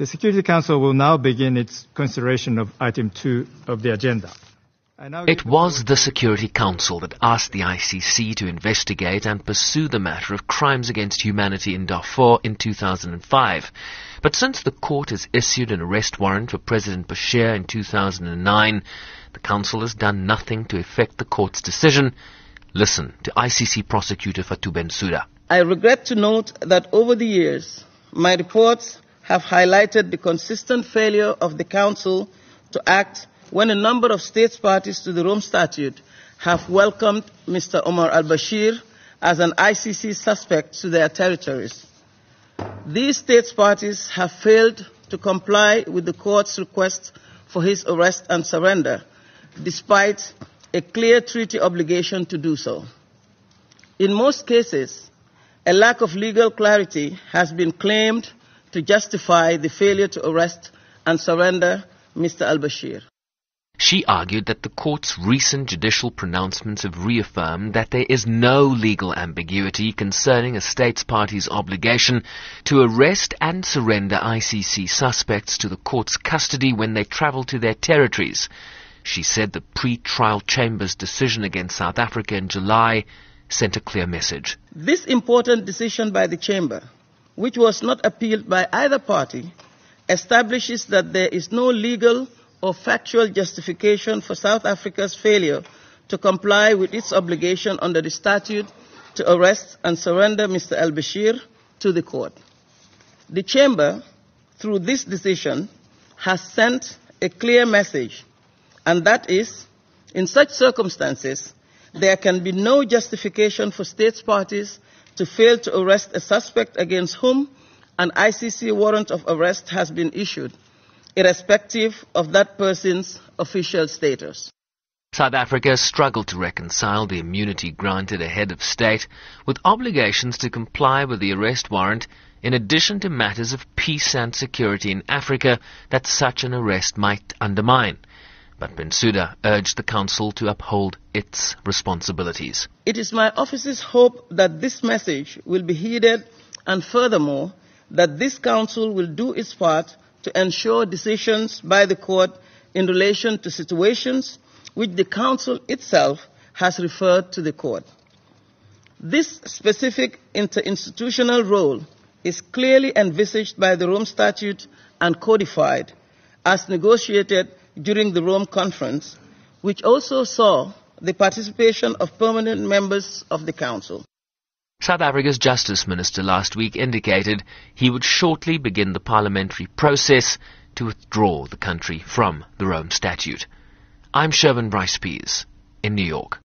The Security Council will now begin its consideration of item 2 of the agenda. It was the Security Council that asked the ICC to investigate and pursue the matter of crimes against humanity in Darfur in 2005. But since the court has issued an arrest warrant for President Bashir in 2009, the Council has done nothing to effect the court's decision. Listen to ICC prosecutor Fatou Bensouda. I regret to note that over the years, my reports have highlighted the consistent failure of the Council to act when a number of states parties to the Rome Statute have welcomed Mr. Omar al-Bashir as an ICC suspect to their territories. These states parties have failed to comply with the court's request for his arrest and surrender, despite a clear treaty obligation to do so. In most cases, a lack of legal clarity has been claimed to justify the failure to arrest and surrender Mr. al-Bashir. She argued that the court's recent judicial pronouncements have reaffirmed that there is no legal ambiguity concerning a state's party's obligation to arrest and surrender ICC suspects to the court's custody when they travel to their territories. She said the pre-trial chamber's decision against South Africa in July sent a clear message. This important decision by the chamber, which was not appealed by either party, establishes that there is no legal or factual justification for South Africa's failure to comply with its obligation under the statute to arrest and surrender Mr. al Bashir to the court. The Chamber, through this decision, has sent a clear message, and that is, in such circumstances, there can be no justification for states parties to fail to arrest a suspect against whom an ICC warrant of arrest has been issued irrespective of that person's official status. South Africa struggled to reconcile the immunity granted a head of state with obligations to comply with the arrest warrant in addition to matters of peace and security in Africa that such an arrest might undermine. But Bensouda urged the Council to uphold its responsibilities. It is my office's hope that this message will be heeded and furthermore that this Council will do its part to ensure decisions by the court in relation to situations which the Council itself has referred to the court. This specific interinstitutional role is clearly envisaged by the Rome Statute and codified as negotiated during the Rome Conference, which also saw the participation of permanent members of the Council. South Africa's Justice Minister last week indicated he would shortly begin the parliamentary process to withdraw the country from the Rome Statute. I'm Sherwin Bryce Pease in New York.